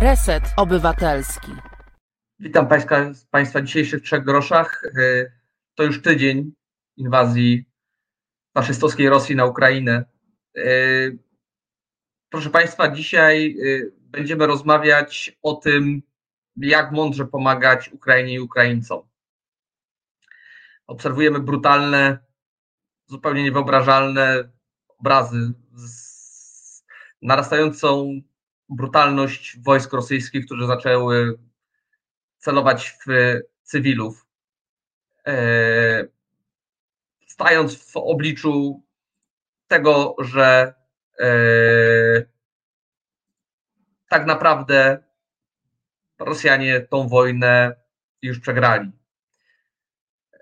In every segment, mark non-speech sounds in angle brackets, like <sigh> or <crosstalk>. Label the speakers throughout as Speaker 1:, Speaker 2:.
Speaker 1: Reset Obywatelski.
Speaker 2: Witam Państwa, Państwa dzisiejszych trzech groszach. E, to już tydzień inwazji faszystowskiej Rosji na Ukrainę. E, proszę Państwa, dzisiaj e, będziemy rozmawiać o tym, jak mądrze pomagać Ukrainie i Ukraińcom. Obserwujemy brutalne, zupełnie niewyobrażalne obrazy z narastającą brutalność wojsk rosyjskich, które zaczęły celować w cywilów. E, stając w obliczu tego, że e, tak naprawdę Rosjanie tą wojnę już przegrali.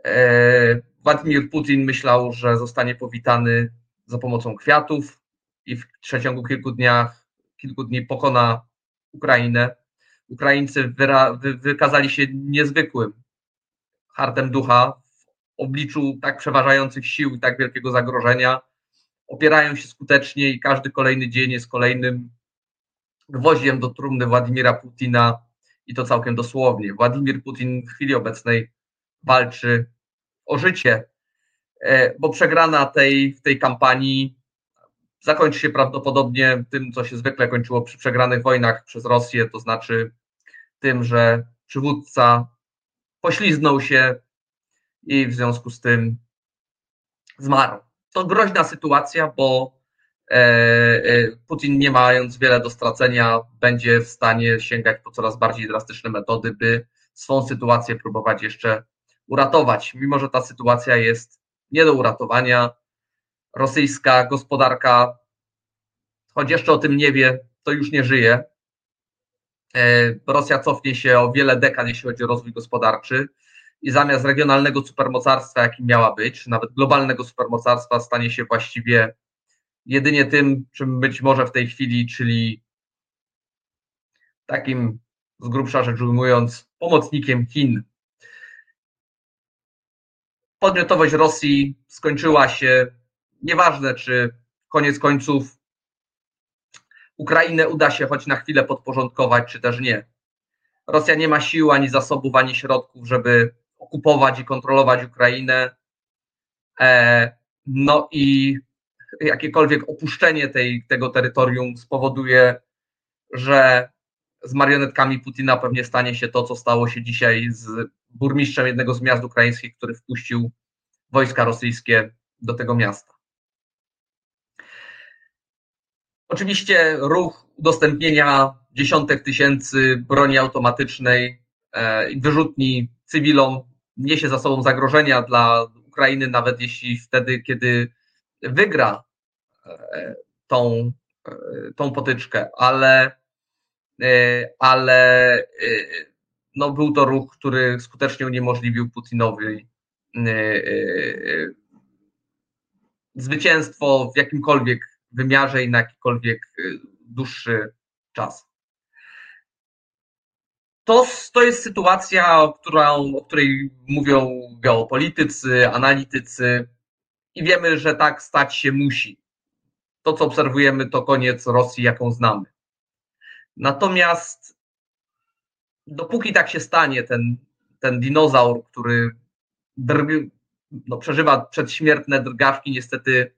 Speaker 2: E, Władimir Putin myślał, że zostanie powitany za pomocą kwiatów i w przeciągu kilku dniach, kilku dni pokona Ukrainę. Ukraińcy wy, wykazali się niezwykłym hartem ducha w obliczu tak przeważających sił i tak wielkiego zagrożenia. Opierają się skutecznie i każdy kolejny dzień jest kolejnym gwoździem do trumny Władimira Putina i to całkiem dosłownie. Władimir Putin w chwili obecnej walczy o życie, e, bo przegrana tej, w tej kampanii zakończy się prawdopodobnie tym, co się zwykle kończyło przy przegranych wojnach przez Rosję, to znaczy tym, że przywódca pośliznął się i w związku z tym zmarł. To groźna sytuacja, bo e, e, Putin, nie mając wiele do stracenia, będzie w stanie sięgać po coraz bardziej drastyczne metody, by swą sytuację próbować jeszcze uratować. Mimo, że ta sytuacja jest nie do uratowania, rosyjska gospodarka, choć jeszcze o tym nie wie, to już nie żyje. E, Rosja cofnie się o wiele dekad, jeśli chodzi o rozwój gospodarczy i zamiast regionalnego supermocarstwa, jakim miała być, nawet globalnego supermocarstwa, stanie się właściwie jedynie tym, czym być może w tej chwili, czyli takim z grubsza rzecz ujmując, pomocnikiem Chin. Podmiotowość Rosji skończyła się Nieważne, czy koniec końców Ukrainę uda się choć na chwilę podporządkować, czy też nie. Rosja nie ma sił, ani zasobów, ani środków, żeby okupować i kontrolować Ukrainę. E, no i jakiekolwiek opuszczenie tej, tego terytorium spowoduje, że z marionetkami Putina pewnie stanie się to, co stało się dzisiaj z burmistrzem jednego z miast ukraińskich, który wpuścił wojska rosyjskie do tego miasta. Oczywiście ruch udostępnienia dziesiątek tysięcy broni automatycznej e, i wyrzutni cywilom niesie za sobą zagrożenia dla Ukrainy, nawet jeśli wtedy, kiedy wygra e, tą, e, tą potyczkę, ale, ale no był to ruch, który skutecznie uniemożliwił Putinowi zwycięstwo w jakimkolwiek wymiarze i na jakikolwiek y, dłuższy czas. To, to jest sytuacja, o której mówią geopolitycy, analitycy i wiemy, że tak stać się musi. To, co obserwujemy, to koniec Rosji, jaką znamy. Natomiast dopóki tak się stanie, ten, ten dinozaur, który drg, no, przeżywa przedśmiertne drgawki, niestety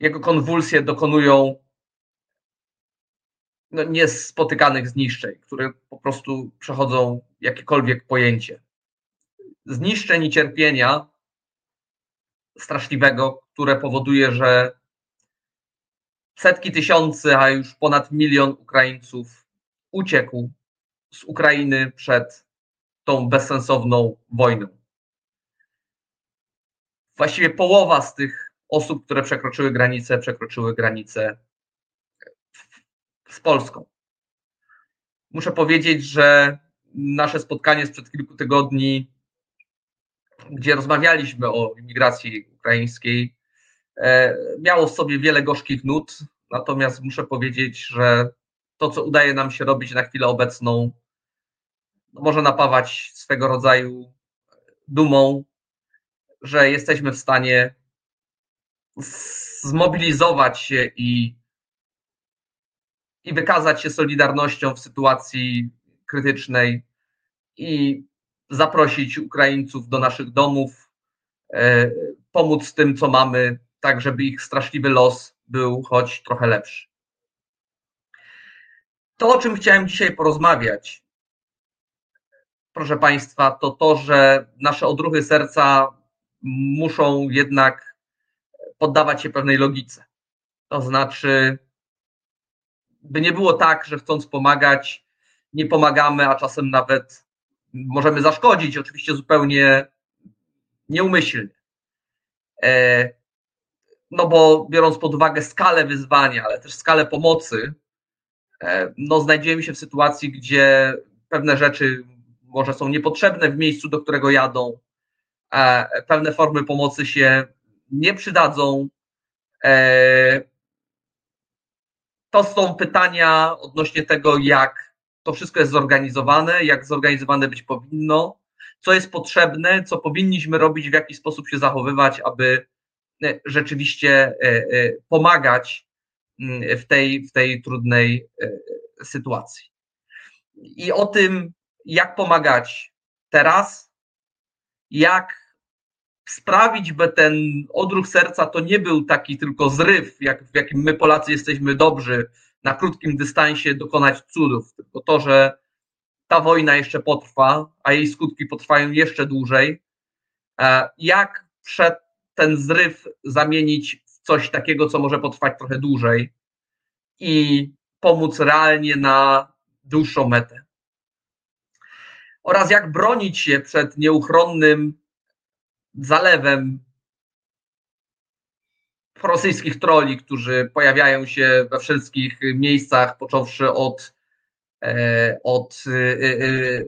Speaker 2: jego konwulsje dokonują no, niespotykanych zniszczeń, które po prostu przechodzą jakiekolwiek pojęcie. Zniszczeń i cierpienia straszliwego, które powoduje, że setki tysięcy, a już ponad milion Ukraińców uciekł z Ukrainy przed tą bezsensowną wojną. Właściwie połowa z tych osób, które przekroczyły granicę, przekroczyły granicę z Polską. Muszę powiedzieć, że nasze spotkanie sprzed kilku tygodni, gdzie rozmawialiśmy o imigracji ukraińskiej, e, miało w sobie wiele gorzkich nut, natomiast muszę powiedzieć, że to, co udaje nam się robić na chwilę obecną, no może napawać swego rodzaju dumą, że jesteśmy w stanie zmobilizować się i, i wykazać się solidarnością w sytuacji krytycznej i zaprosić Ukraińców do naszych domów, e, pomóc tym, co mamy, tak żeby ich straszliwy los był choć trochę lepszy. To, o czym chciałem dzisiaj porozmawiać, proszę Państwa, to to, że nasze odruchy serca muszą jednak poddawać się pewnej logice. To znaczy, by nie było tak, że chcąc pomagać, nie pomagamy, a czasem nawet możemy zaszkodzić, oczywiście zupełnie nieumyślnie. E, no bo biorąc pod uwagę skalę wyzwania, ale też skalę pomocy, e, no znajdziemy się w sytuacji, gdzie pewne rzeczy może są niepotrzebne w miejscu, do którego jadą, e, pewne formy pomocy się nie przydadzą. To są pytania odnośnie tego, jak to wszystko jest zorganizowane, jak zorganizowane być powinno, co jest potrzebne, co powinniśmy robić, w jaki sposób się zachowywać, aby e, rzeczywiście e, e, pomagać mm, w tej, w tej trudnej sytuacji. I o tym, jak pomagać teraz, jak sprawić, by ten odruch serca to nie był taki tylko zryw, jak, w jakim my Polacy jesteśmy dobrzy, na krótkim dystansie dokonać cudów, tylko to, że ta wojna jeszcze potrwa, a jej skutki potrwają jeszcze dłużej. E, jak przed ten zryw zamienić w coś takiego, co może potrwać trochę dłużej i pomóc realnie na dłuższą metę? Oraz jak bronić się przed nieuchronnym zalewem rosyjskich troli, którzy pojawiają się we wszystkich miejscach, począwszy od, e, od e, e,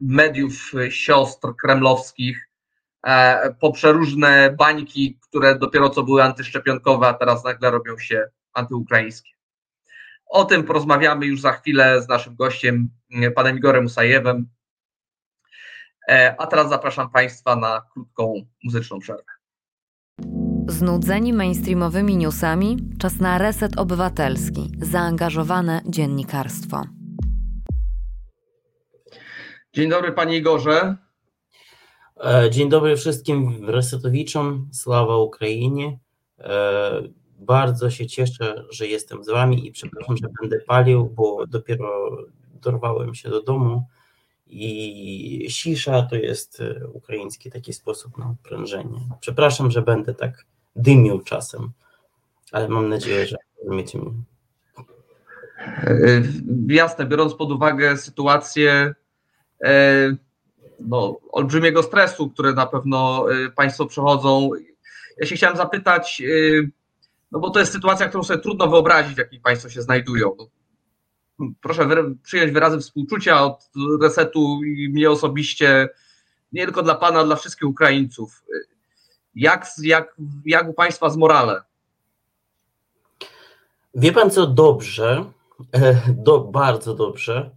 Speaker 2: mediów siostr kremlowskich, po przeróżne bańki, które dopiero co były antyszczepionkowe, a teraz nagle robią się antyukraińskie. O tym porozmawiamy już za chwilę z naszym gościem, panem Igorem Usajewem. A teraz zapraszam Państwa na krótką muzyczną przerwę.
Speaker 1: Znudzeni mainstreamowymi newsami? Czas na reset obywatelski, zaangażowane dziennikarstwo.
Speaker 2: Dzień dobry Panie Igorze.
Speaker 3: E, dzień dobry wszystkim resetowiczom, sława Ukrainie. E, bardzo się cieszę, że jestem z Wami i przepraszam, że będę palił, bo dopiero dorwałem się do domu i sisza to jest e, ukraiński taki sposób na prężenie. Przepraszam, że będę tak dymił czasem, ale mam nadzieję, że rozumiecie mnie.
Speaker 2: E, jasne, biorąc pod uwagę sytuację e, no, olbrzymiego stresu, które na pewno Państwo przechodzą, ja się chciałem zapytać, no bo to jest sytuacja, którą sobie trudno wyobrazić, w jakiej Państwo się znajdują. Proszę przyjąć wyrazy współczucia od resetu i mnie osobiście, nie tylko dla Pana, dla wszystkich Ukraińców. Jak, jak, jak u Państwa z morale?
Speaker 3: Wie Pan co, dobrze, <laughs> do, bardzo dobrze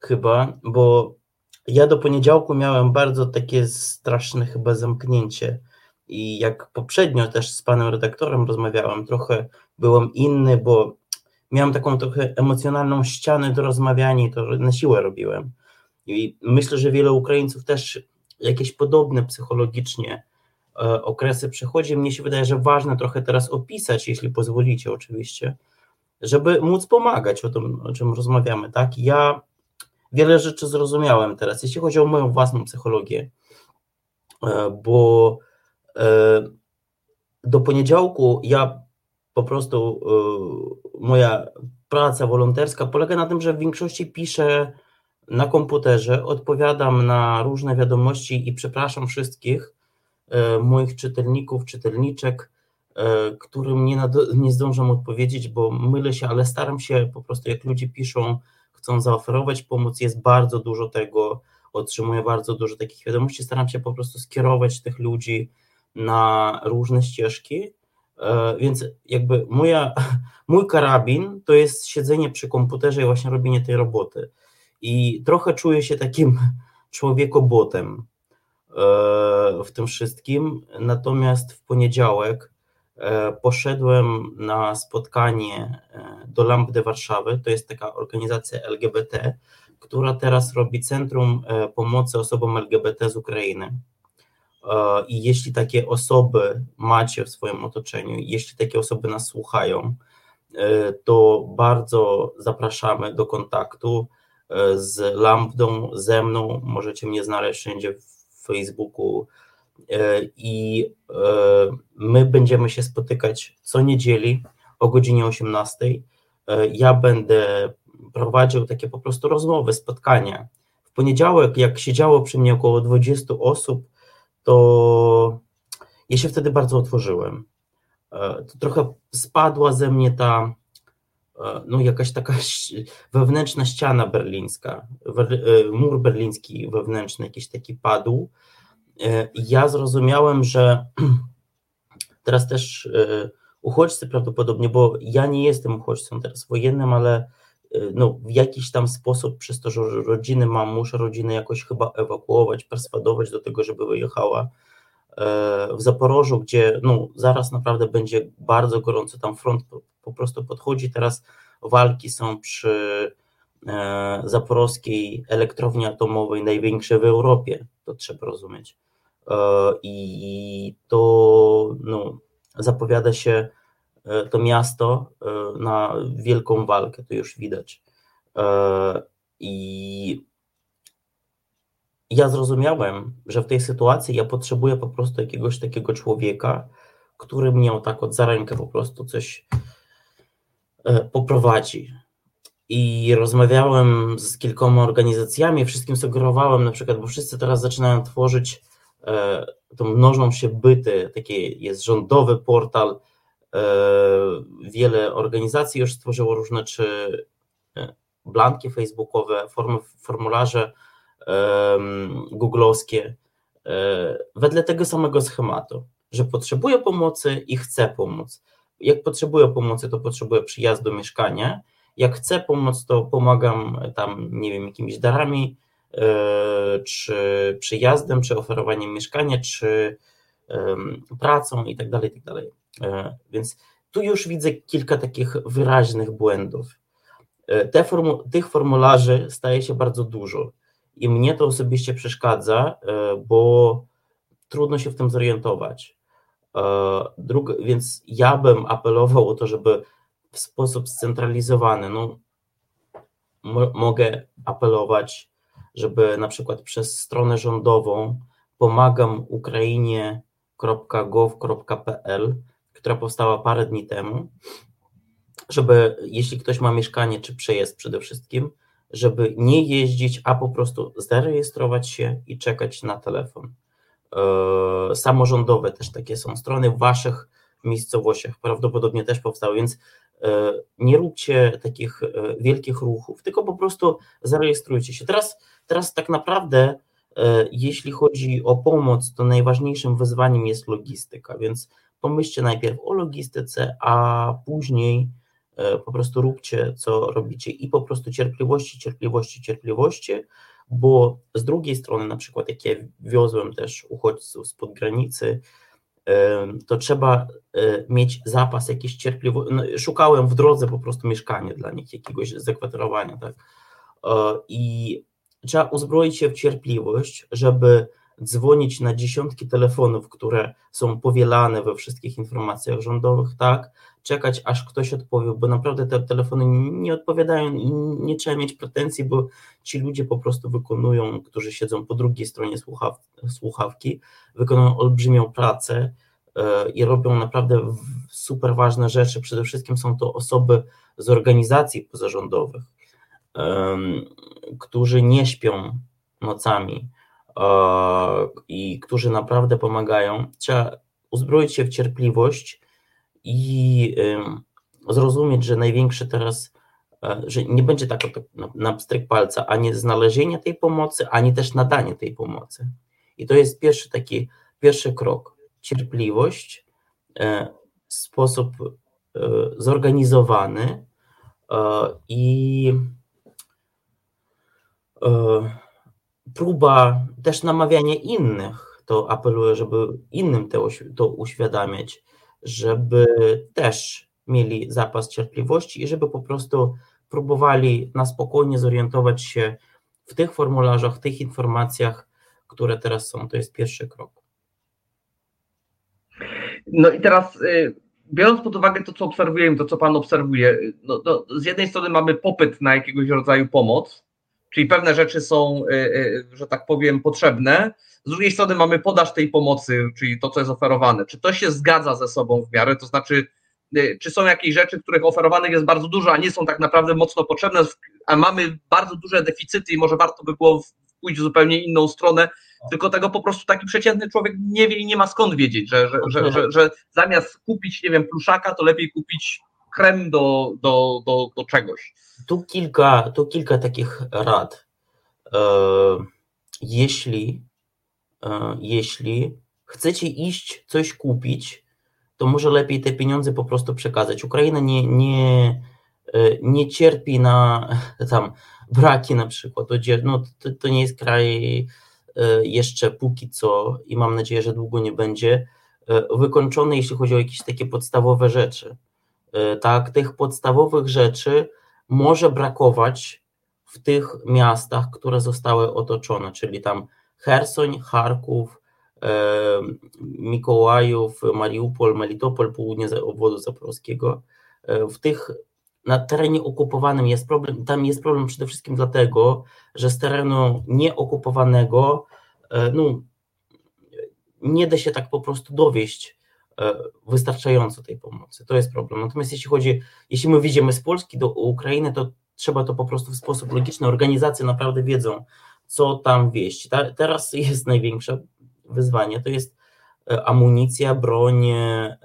Speaker 3: chyba, bo ja do poniedziałku miałem bardzo takie straszne chyba zamknięcie i jak poprzednio też z panem redaktorem rozmawiałem, trochę byłem inny, bo miałem taką trochę emocjonalną ścianę do rozmawiania i to na siłę robiłem. I myślę, że wiele Ukraińców też jakieś podobne psychologicznie E, okresy przechodzi. Mnie się wydaje, że ważne trochę teraz opisać, jeśli pozwolicie oczywiście, żeby móc pomagać o tym, o czym rozmawiamy, tak? Ja wiele rzeczy zrozumiałem teraz, jeśli chodzi o moją własną psychologię, e, bo e, do poniedziałku ja po prostu moja praca wolonterska polega na tym, że w większości piszę na komputerze, odpowiadam na różne wiadomości i przepraszam wszystkich, E, moich czytelników, czytelniczek, e, którym nie, nie zdążam odpowiedzieć, bo mylę się, ale staram się po prostu, jak ludzie piszą, chcą zaoferować pomoc, jest bardzo dużo tego, otrzymuję bardzo dużo takich wiadomości, staram się po prostu skierować tych ludzi na różne ścieżki, więc jakby moja, <laughs> mój karabin to jest siedzenie przy komputerze i właśnie robienie tej roboty. I trochę czuję się takim <laughs> człowiekobotem, E, w tym wszystkim. Natomiast w poniedziałek poszedłem na spotkanie do Lambdy Warszawy, to jest taka organizacja LGBT, która teraz robi Centrum Pomocy Osobom LGBT z Ukrainy. I jeśli takie osoby macie w swoim otoczeniu, jeśli takie osoby nas słuchają, to bardzo zapraszamy do kontaktu z Lambdą, ze mną. Możecie mnie znaleźć wszędzie w Facebooku. E, I e, my będziemy się spotykać co niedzieli o godzinie 18. E, ja będę prowadził takie po prostu rozmowy, spotkania. W poniedziałek, jak siedziało przy mnie około 20 osób, to ja się wtedy bardzo otworzyłem. To trochę spadła ze mnie ta E, no jakaś taka <laughs> wewnętrzna ściana berlińska, e, mur berliński wewnętrzny jakiś taki padł. E, ja zrozumiałem, że <clears throat> teraz też uchodźcy prawdopodobnie, bo ja nie jestem uchodźcą teraz wojennym, ale no, w jakiś tam sposób przez to, że rodziny mam, muszę rodziny jakoś chyba ewakuować, perswadować do tego, żeby wyjechała w Zaporożu, gdzie no, zaraz naprawdę będzie bardzo gorąco, tam front po prostu podchodzi. Teraz walki są przy e, zaporowskiej elektrowni atomowej, największej w Europie, to trzeba rozumieć. E, I to no, zapowiada się e, to miasto na wielką walkę, to już widać. I ja zrozumiałem, że w tej sytuacji ja potrzebuję po prostu jakiegoś takiego człowieka, który mnie tak od za rękę po prostu coś E, poprowadzi. I rozmawiałem z kilkoma organizacjami, wszystkim sugerowałem na przykład, bo wszyscy teraz zaczynają tworzyć, e, to mnożą się byty, taki jest rządowy portal, e, wiele organizacji już stworzyło różne, czy blanki facebookowe, formularze googlowskie, wedle tego samego schematu, że potrzebuje pomocy i chce pomóc jak potrzebuję pomocy, to potrzebuję przyjazdu, mieszkania. Jak chcę pomoc, to pomagam tam, nie wiem, jakimiś darami, e, czy przyjazdem, czy oferowaniem mieszkania, czy pracą i tak E, więc tu już widzę kilka takich wyraźnych błędów. E, te formu tych formularzy staje się bardzo dużo i mnie to osobiście przeszkadza, bo trudno się w tym zorientować. E, więc ja bym apelował o to, żeby w sposób scentralizowany, no, mogę apelować, żeby na przykład przez stronę rządową pomagam Ukrainie.gov.pl, która powstała parę dni temu, żeby jeśli ktoś ma mieszkanie czy przejazd przede wszystkim, żeby nie jeździć, a po prostu zarejestrować się i czekać na telefon. E, samorządowe też takie są strony w waszych miejscowościach, prawdopodobnie też powstały, więc e, nie róbcie takich e, wielkich ruchów, tylko po prostu zarejestrujcie się. Teraz, teraz tak naprawdę, jeśli chodzi o pomoc, to najważniejszym wyzwaniem jest logistyka, więc pomyślcie najpierw o logistyce, a później po prostu róbcie, co robicie i po prostu cierpliwości, cierpliwości, cierpliwości, bo z drugiej strony, na przykład, jak ja wiozłem też uchodźców spod granicy, to trzeba e, mieć zapas jakiejś cierpliwości. No, szukałem w drodze po prostu mieszkania dla nich, jakiegoś zakwaterowania, tak? E, I trzeba uzbroić się w cierpliwość, żeby dzwonić na dziesiątki telefonów, które są powielane we wszystkich informacjach rządowych, tak, czekać aż ktoś odpowie, bo naprawdę te telefony nie odpowiadają i nie trzeba mieć pretensji, bo ci ludzie po prostu wykonują, którzy siedzą po drugiej stronie słuchaw, słuchawki, wykonują olbrzymią pracę yy, i robią naprawdę super ważne rzeczy. Przede wszystkim są to osoby z organizacji pozarządowych, którzy nie śpią nocami, i którzy naprawdę pomagają. Trzeba uzbroić się w cierpliwość i zrozumieć, że największy teraz, e, że nie będzie tak na pstryk palca ani znalezienie tej pomocy, ani też nadanie tej pomocy. I to jest pierwszy taki, pierwszy krok. Cierpliwość, e, sposób e, zorganizowany i próba też namawiania innych, to apeluję, żeby innym to, to uświadamiać, żeby też mieli zapas cierpliwości i żeby po prostu próbowali na spokojnie zorientować się w tych formularzach, w tych informacjach, które teraz są. To jest pierwszy krok.
Speaker 2: No i teraz, y, biorąc pod uwagę to, co obserwujemy, to, co Pan obserwuje, no, no, z jednej strony mamy popyt na jakiegoś rodzaju pomoc, czyli pewne rzeczy są, y, y, że tak powiem, potrzebne. Z drugiej strony mamy podaż tej pomocy, czyli to, co jest oferowane. Czy to się zgadza ze sobą w miarę? To znaczy, czy są jakieś rzeczy, których oferowanych jest bardzo dużo, a nie są tak naprawdę mocno potrzebne, a mamy bardzo duże deficyty i może warto by było pójść w zupełnie inną stronę, tylko tego po prostu taki przeciętny człowiek nie wie i nie ma skąd wiedzieć, że, że, że, że, że zamiast kupić, nie wiem, pluszaka, to lepiej kupić krem do, do, do, do czegoś.
Speaker 3: Tu kilka, tu kilka takich rad. E, jeśli, e, jeśli chcecie iść coś kupić, to może lepiej te pieniądze po prostu przekazać. Ukraina nie, nie, e, nie cierpi na <laughs> tam braki na przykład. No, to, to nie jest kraj jeszcze póki co i mam nadzieję, że długo nie będzie wykończony, jeśli chodzi o jakieś takie podstawowe rzeczy. Tak, tych podstawowych rzeczy może brakować w tych miastach, które zostały otoczone, czyli tam Hersoń, Charków, Mikołajów, Mariupol, Melitopol, południe obwodu zaporowskiego. E, w tych na terenie okupowanym jest problem, tam jest problem przede wszystkim dlatego, że z terenu nieokupowanego e, no, nie da się tak po prostu dowieść e, wystarczająco tej pomocy. To jest problem. Natomiast jeśli chodzi, jeśli my widzimy z Polski do Ukrainy, to trzeba to po prostu w sposób logiczny. Organizacje naprawdę wiedzą, co tam wieść. Ta, teraz jest największe wyzwanie, to jest e, amunicja, broń, e,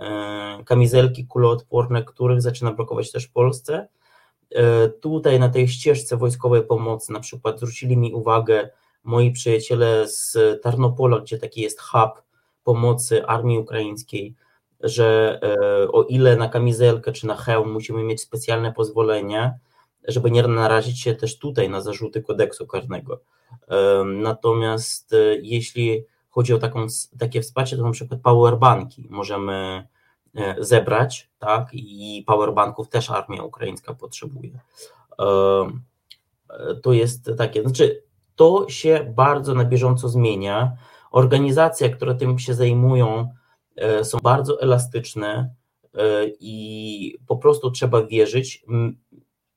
Speaker 3: kamizelki kuloodporne, których zaczyna brakować też w Polsce. E, tutaj na tej ścieżce wojskowej pomocy na przykład zwrócili mi uwagę moi przyjaciele z Tarnopola, gdzie taki jest hub pomocy armii ukraińskiej, że o ile na kamizelkę czy na hełm musimy mieć specjalne pozwolenie, żeby nie narazić się też tutaj na zarzuty kodeksu karnego. Natomiast e, jeśli chodzi o taką, takie wsparcie, to na przykład powerbanki możemy e, zebrać, tak, i powerbanków też armia ukraińska potrzebuje. To jest takie, znaczy to się bardzo na bieżąco zmienia. Organizacje, które tym się zajmują, e, są bardzo elastyczne i po prostu trzeba wierzyć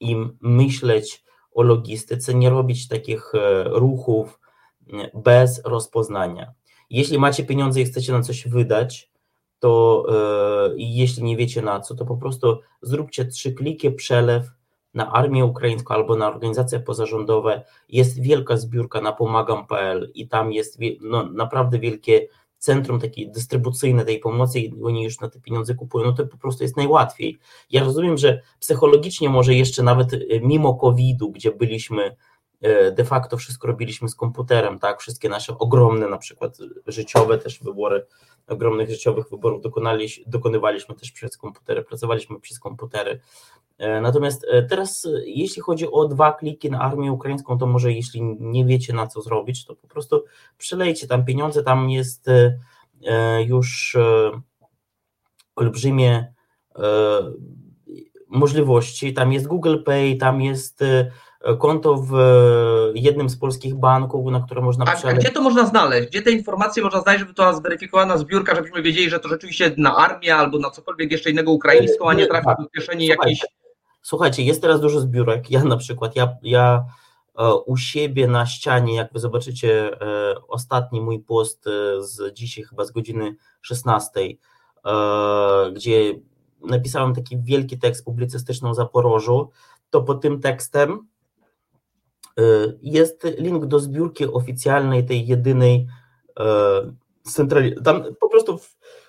Speaker 3: im myśleć o logistyce, nie robić takich e, ruchów bez rozpoznania. Jeśli macie pieniądze i chcecie na coś wydać, to e, jeśli nie wiecie na co, to po prostu zróbcie trzy kliki, przelew na armię ukraińską albo na organizacje pozarządowe. Jest wielka zbiórka na pomagam.pl i tam jest no, naprawdę wielkie centrum takie dystrybucyjne tej pomocy i oni już na te pieniądze kupują, no to po prostu jest najłatwiej. Ja rozumiem, że psychologicznie może jeszcze nawet y, mimo COVID-u, gdzie byliśmy y, de facto wszystko robiliśmy z komputerem, tak, wszystkie nasze ogromne na przykład życiowe też wybory, ogromnych życiowych wyborów dokonywaliśmy też przez komputery, pracowaliśmy przez komputery. E, natomiast e, teraz, e, jeśli chodzi o dwa kliki na armię ukraińską, to może jeśli nie wiecie na co zrobić, to po prostu przelejcie tam pieniądze, tam jest już olbrzymie możliwości, tam jest Google Pay, tam jest konto w jednym z polskich banków, na które można
Speaker 2: a, a gdzie to można znaleźć? Gdzie te informacje można znaleźć, żeby to była zweryfikowana zbiórka, żebyśmy wiedzieli, że to rzeczywiście na armię albo na cokolwiek jeszcze innego ukraińską, a nie trafi tak. do kieszeni jakiejś
Speaker 3: Słuchajcie, jest teraz dużo zbiórek. Ja na przykład, ja, ja e, u siebie na ścianie, jak wy zobaczycie e, ostatni mój post e, z dzisiaj, chyba z godziny 16, gdzie napisałem taki wielki tekst publicystyczny o Zaporożu, to pod tym tekstem jest link do zbiórki oficjalnej, tej jedynej centrali. Tam po prostu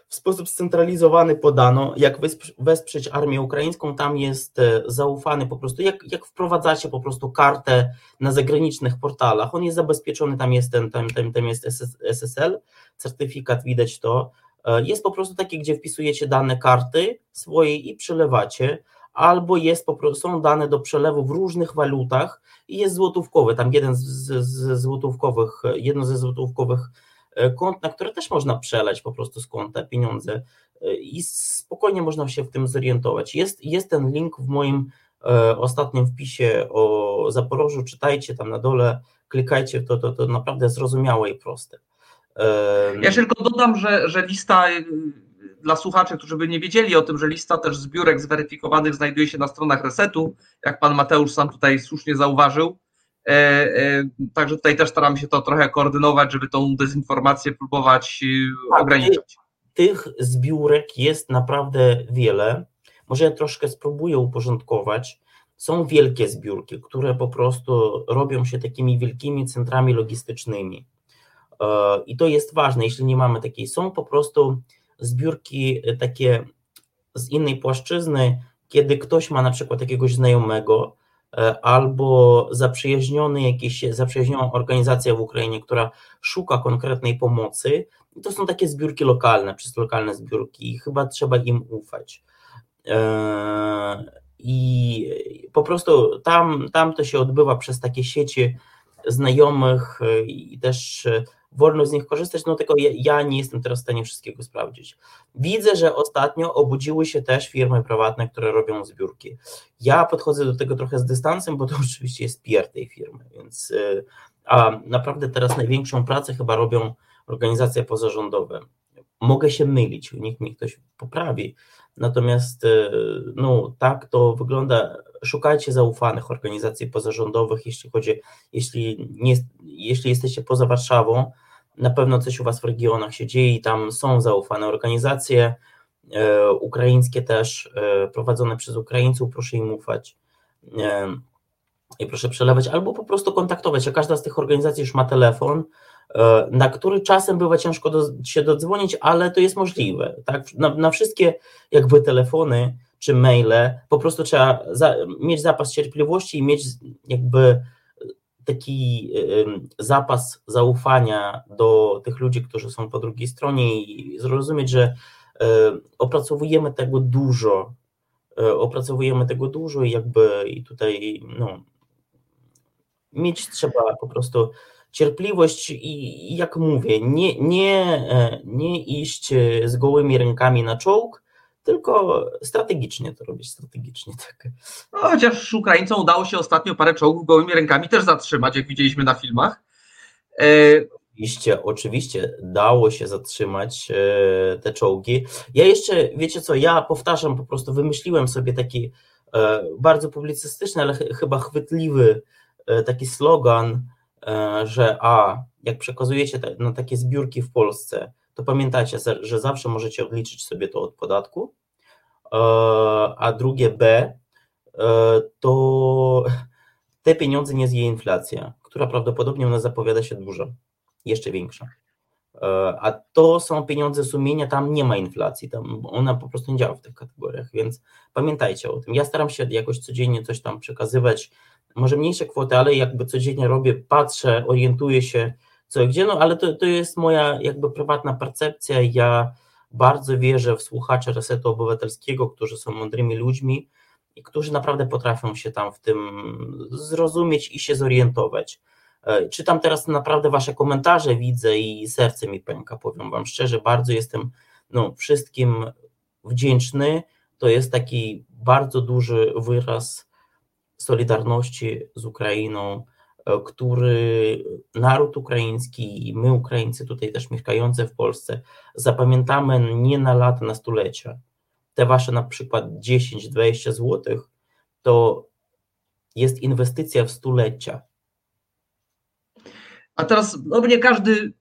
Speaker 3: w sposób scentralizowany podano, jak wesprzeć armię ukraińską, tam jest e, zaufany po prostu, jak, jak wprowadzacie po prostu kartę na zagranicznych portalach, on jest zabezpieczony, tam jest ten, tam, tam, tam jest SSL, certyfikat, widać to, e, jest po prostu takie, gdzie wpisujecie dane karty swojej i przelewacie, albo jest po prostu, są dane do przelewu w różnych walutach i jest złotówkowy, tam jeden z, z, z złotówkowych, jedno ze złotówkowych kont, na które też można przelać po prostu z konta pieniądze i spokojnie można się w tym zorientować. Jest, jest ten link w moim ostatnim wpisie o Zaporożu, czytajcie tam na dole, klikajcie to, to, to naprawdę zrozumiałe i proste.
Speaker 2: Ja tylko dodam, że, że lista dla słuchaczy, którzy by nie wiedzieli o tym, że lista też zbiórek zweryfikowanych znajduje się na stronach Resetu, jak pan Mateusz sam tutaj słusznie zauważył. E, e, także tutaj też staramy się to trochę koordynować, żeby tą dezinformację próbować y, tak, ograniczać.
Speaker 3: Tych zbiórek jest naprawdę wiele. Może ja troszkę spróbuję uporządkować. Są wielkie zbiórki, które po prostu robią się takimi wielkimi centrami logistycznymi. E, I to jest ważne, jeśli nie mamy takiej. Są po prostu zbiórki takie z innej płaszczyzny, kiedy ktoś ma na przykład jakiegoś znajomego e, albo zaprzyjaźniony jakieś, zaprzyjaźnioną organizację w Ukrainie, która szuka konkretnej pomocy. I to są takie zbiórki lokalne, przez lokalne zbiórki i chyba trzeba im ufać. E, I po prostu tam, tam to się odbywa przez takie sieci znajomych i też wolno z nich korzystać, no tylko ja, ja, nie jestem teraz w stanie wszystkiego sprawdzić. Widzę, że ostatnio obudziły się też firmy prywatne, które robią zbiórki. Ja podchodzę do tego trochę z dystansem, bo to <laughs> oczywiście jest PR tej firmy, więc y, a naprawdę teraz największą pracę chyba robią organizacje pozarządowe. Mogę się mylić, niech mi ktoś poprawi. Natomiast y, no, tak to wygląda. Szukajcie zaufanych organizacji pozarządowych, jeśli chodzi, jeśli, nie, jeśli jesteście poza Warszawą, na pewno coś u Was w regionach się dzieje i tam są zaufane organizacje, e, ukraińskie też, e, prowadzone przez Ukraińców, proszę im ufać e, i proszę przelewać, albo po prostu kontaktować. A każda z tych organizacji już ma telefon, na który czasem bywa ciężko do, się dodzwonić, ale to jest możliwe. Tak? Na, na wszystkie jakby telefony czy maile po prostu trzeba za, mieć zapas cierpliwości i mieć jakby taki zapas zaufania do tych ludzi, którzy są po drugiej stronie i zrozumieć, że opracowujemy tego dużo, e, opracowujemy tego dużo i jakby i tutaj no, mieć trzeba po prostu cierpliwość i jak mówię, nie, nie, e, nie iść z gołymi rękami na czołg, tylko strategicznie to robić, strategicznie tak.
Speaker 2: No, chociaż Ukraińcom udało się ostatnio parę czołgów gołymi rękami też zatrzymać, jak widzieliśmy na filmach.
Speaker 3: E... Oczywiście, oczywiście dało się zatrzymać e, te czołgi. Ja jeszcze, wiecie co, ja powtarzam, po prostu wymyśliłem sobie taki e, bardzo publicystyczny, ale ch chyba chwytliwy e, taki slogan, e, że a, jak przekazujecie te, na takie zbiórki w Polsce, to pamiętajcie, że zawsze możecie odliczyć sobie to od podatku, e, a drugie B, e, to te pieniądze nie zje inflacja, która prawdopodobnie u nas zapowiada się duża, jeszcze większa. E, a to są pieniądze sumienia, tam nie ma inflacji, tam ona po prostu nie działa w tych kategoriach, więc pamiętajcie o tym. Ja staram się jakoś codziennie coś tam przekazywać, może mniejsze kwoty, ale jakby codziennie robię, patrzę, orientuję się, co i gdzie, no ale to, to jest moja jakby prywatna percepcja. Ja bardzo wierzę w słuchaczy Resetu Obywatelskiego, którzy są mądrymi ludźmi i którzy naprawdę potrafią się tam w tym zrozumieć i się zorientować. E, czytam teraz naprawdę Wasze komentarze, widzę i serce mi pęka, powiem Wam szczerze, bardzo jestem no, wszystkim wdzięczny. To jest taki bardzo duży wyraz solidarności z Ukrainą, który naród ukraiński i my, Ukraińcy, tutaj też mieszkający w Polsce, zapamiętamy nie na lata, na stulecia. Te wasze na przykład 10-20 zł to jest inwestycja w stulecia.
Speaker 2: A teraz, no nie każdy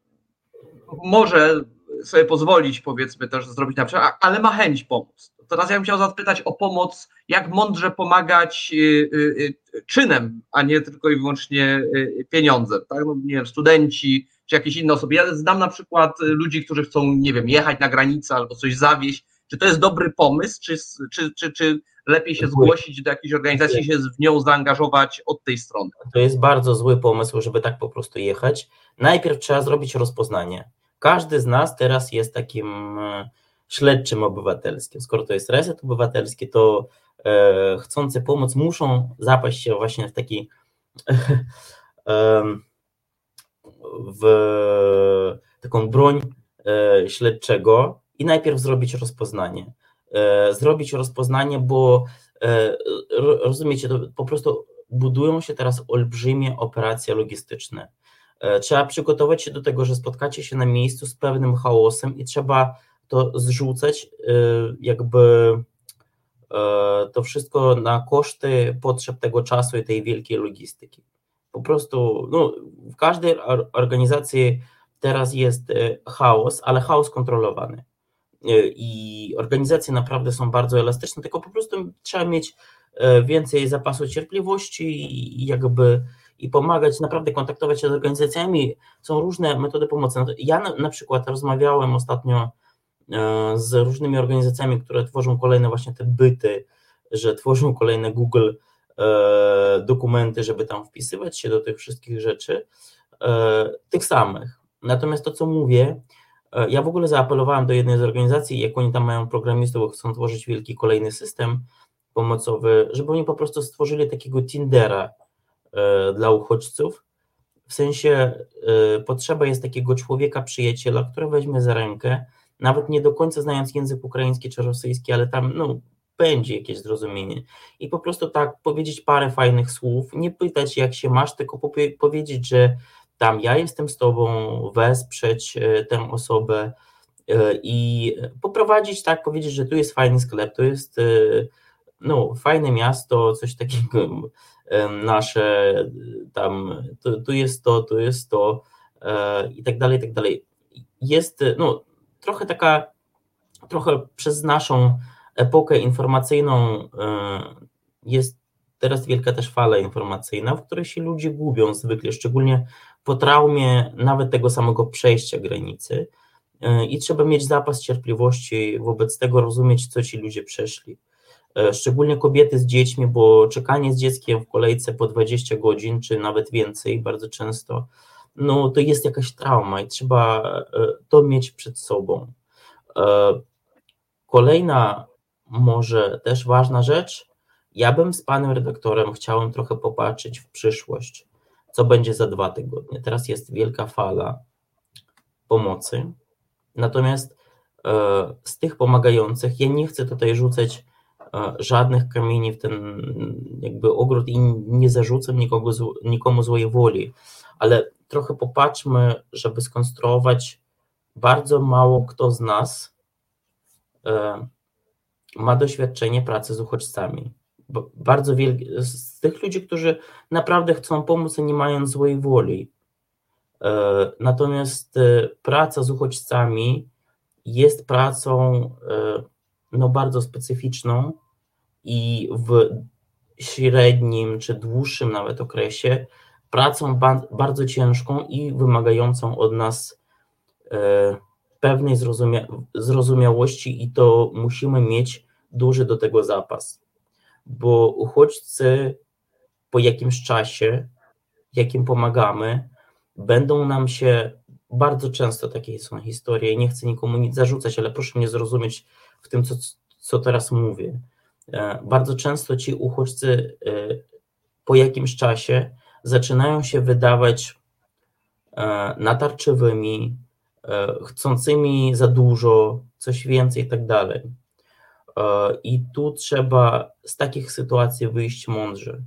Speaker 2: może sobie pozwolić, powiedzmy, też zrobić na przykład, ale ma chęć pomóc. Teraz ja bym chciał zapytać o pomoc, jak mądrze pomagać y, y, y, czynem, a nie tylko i wyłącznie pieniądzem. Tak? No, nie wiem, studenci czy jakieś inne osoby. Ja znam na przykład ludzi, którzy chcą, nie wiem, jechać na granicę albo coś zawieść. Czy to jest dobry pomysł, czy, czy, czy, czy lepiej się zgłosić do jakiejś organizacji, się w nią zaangażować od tej strony?
Speaker 3: To jest bardzo zły pomysł, żeby tak po prostu jechać. Najpierw trzeba zrobić rozpoznanie. Każdy z nas teraz jest takim e, śledczym obywatelskim. Skoro to jest reset obywatelski, to e, chcący pomóc muszą zapaść się właśnie w taki <laughs> w taką broń śledczego i najpierw zrobić rozpoznanie. Zrobić rozpoznanie, bo rozumiecie, to po prostu budują się teraz olbrzymie operacje logistyczne. Trzeba przygotować się do tego, że spotkacie się na miejscu z pewnym chaosem i trzeba to zrzucać jakby E, to wszystko na koszty potrzeb tego czasu i tej wielkiej logistyki. Po prostu no, w każdej organizacji teraz jest e, chaos, ale chaos kontrolowany. E, I organizacje naprawdę są bardzo elastyczne, tylko po prostu trzeba mieć więcej zapasu cierpliwości i jakby i pomagać, naprawdę kontaktować się z organizacjami. Są różne metody pomocy. No ja na, na przykład rozmawiałem ostatnio z różnymi organizacjami, które tworzą kolejne właśnie te byty, że tworzą kolejne Google e, dokumenty, żeby tam wpisywać się do tych wszystkich rzeczy, e, tych samych. Natomiast to, co mówię, ja w ogóle zaapelowałem do jednej z organizacji, jak oni tam mają programistów, chcą tworzyć wielki kolejny system pomocowy, żeby oni po prostu stworzyli takiego Tindera dla uchodźców. W sensie potrzeba jest takiego człowieka, przyjaciela, który weźmie za rękę, nawet nie do końca znając język ukraiński czy rosyjski, ale tam no, będzie jakieś zrozumienie. I po prostu tak powiedzieć parę fajnych słów, nie pytać jak się masz, tylko powiedzieć, że tam ja jestem z tobą, wesprzeć e, tę osobę e, i poprowadzić tak, powiedzieć, że tu jest fajny sklep, to jest e, no, fajne miasto, coś takiego nasze, tam, tu, tu jest to, tu jest to i tak dalej, i tak dalej. Jest, no, trochę taka, trochę przez naszą epokę informacyjną e, jest teraz wielka też fala informacyjna, w której się ludzie gubią zwykle, szczególnie po traumie nawet tego samego przejścia granicy e, i trzeba mieć zapas cierpliwości wobec tego, rozumieć, co ci ludzie przeszli. E, szczególnie kobiety z dziećmi, bo czekanie z dzieckiem w kolejce po 20 godzin, czy nawet więcej, bardzo często no to jest jakaś trauma i trzeba e, to mieć przed sobą. E, kolejna może też ważna rzecz, ja bym z panem redaktorem chciałem trochę popatrzeć w przyszłość, co będzie za dwa tygodnie. Teraz jest wielka fala pomocy, natomiast e, z tych pomagających ja nie chcę tutaj rzucać żadnych kamieni w ten jakby ogród i nie zarzucam nikogo, nikomu złej woli, ale trochę popatrzmy, żeby skonstruować, bardzo mało kto z nas e, ma doświadczenie pracy z uchodźcami. Bardzo wiele z tych ludzi, którzy naprawdę chcą pomóc, nie mają złej woli. E, natomiast e, praca z uchodźcami jest pracą no, bardzo specyficzną i w średnim czy dłuższym nawet okresie pracą bardzo ciężką i wymagającą od nas e, pewnej zrozumia zrozumiałości i to musimy mieć duży do tego zapas, bo uchodźcy po jakimś czasie, jakim pomagamy, będą nam się bardzo często takie są historie. Nie chcę nikomu nic zarzucać, ale proszę mnie zrozumieć w tym, co, co teraz mówię. E, bardzo często ci uchodźcy e, po jakimś czasie zaczynają się wydawać e, natarczywymi, e, chcącymi za dużo, coś więcej i tak dalej. E, I tu trzeba z takich sytuacji wyjść mądrze.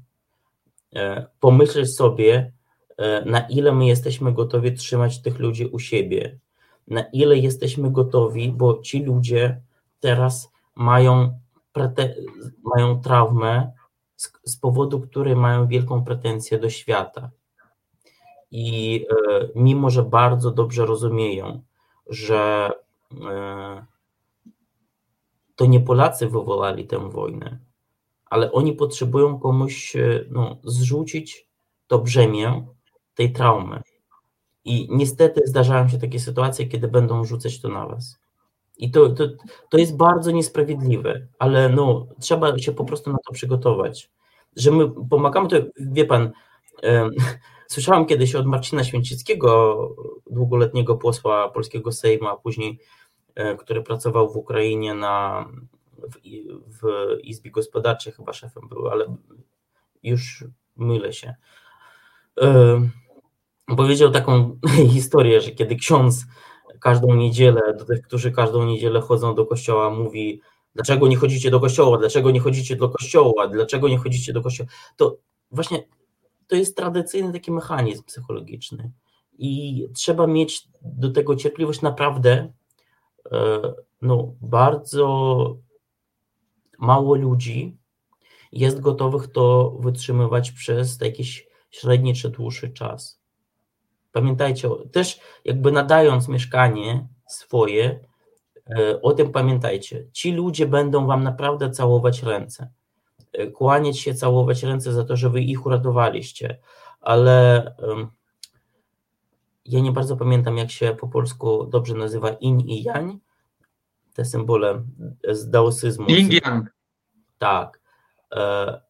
Speaker 3: Pomyśleć sobie, na ile my jesteśmy gotowi trzymać tych ludzi u siebie, na ile jesteśmy gotowi, bo ci ludzie teraz mają, mają traumę z, z powodu której mają wielką pretensję do świata. I e, mimo, że bardzo dobrze rozumieją, że e, to nie Polacy wywołali tę wojnę, ale oni potrzebują komuś e, no, zrzucić to brzemię tej traumy. I niestety zdarzają się takie sytuacje, kiedy będą rzucać to na was. I to, to, to jest bardzo niesprawiedliwe, ale no, trzeba się po prostu na to przygotować. Że my pomagamy, to wie pan, e, <laughs> słyszałem kiedyś od Marcina Święcickiego, długoletniego posła polskiego Sejmu, a później, e, który pracował w Ukrainie na, w, w Izbie Gospodarczej, chyba szefem był, ale już mylę się. E, powiedział taką <laughs> historię, że kiedy ksiądz każdą niedzielę, do tych, którzy każdą niedzielę chodzą do kościoła, mówi, dlaczego nie chodzicie do kościoła, dlaczego nie chodzicie do kościoła, dlaczego nie chodzicie do kościoła, to właśnie to jest tradycyjny taki mechanizm psychologiczny i trzeba mieć do tego cierpliwość naprawdę, e, no bardzo mało ludzi jest gotowych to wytrzymywać przez jakiś średni czy dłuższy czas. Pamiętajcie, też jakby nadając mieszkanie swoje, e, o tym pamiętajcie. Ci ludzie będą wam naprawdę całować ręce. E, kłaniać się, całować ręce za to, że wy ich uratowaliście, ale ja nie bardzo pamiętam, jak się po polsku dobrze nazywa in i jań, te symbole z daosyzmu.
Speaker 2: Yin yang.
Speaker 3: Tak. E,